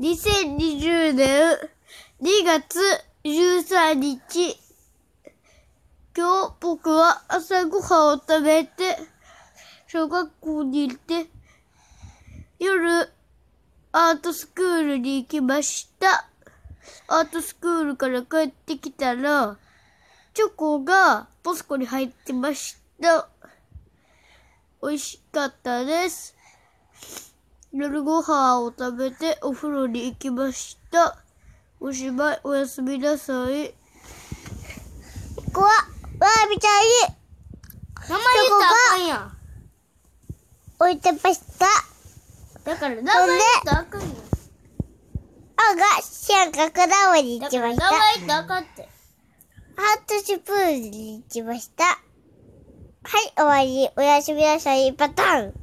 2020年2月13日。今日僕は朝ごはんを食べて、小学校に行って、夜、アートスクールに行きました。アートスクールから帰ってきたら、チョコがポスコに入ってました。美味しかったです。夜ご飯を食べてお風呂に行きました。おしまい、おやすみなさい。こわ、わーみちゃんに名前言ったらあかんやん。置いてました。だから名前言ったらあかんやん。あが、シャンが果物に行きました。名前言ったらあかんって。ハートスプーンに行きました。はい、終わり。おやすみなさい。パターン。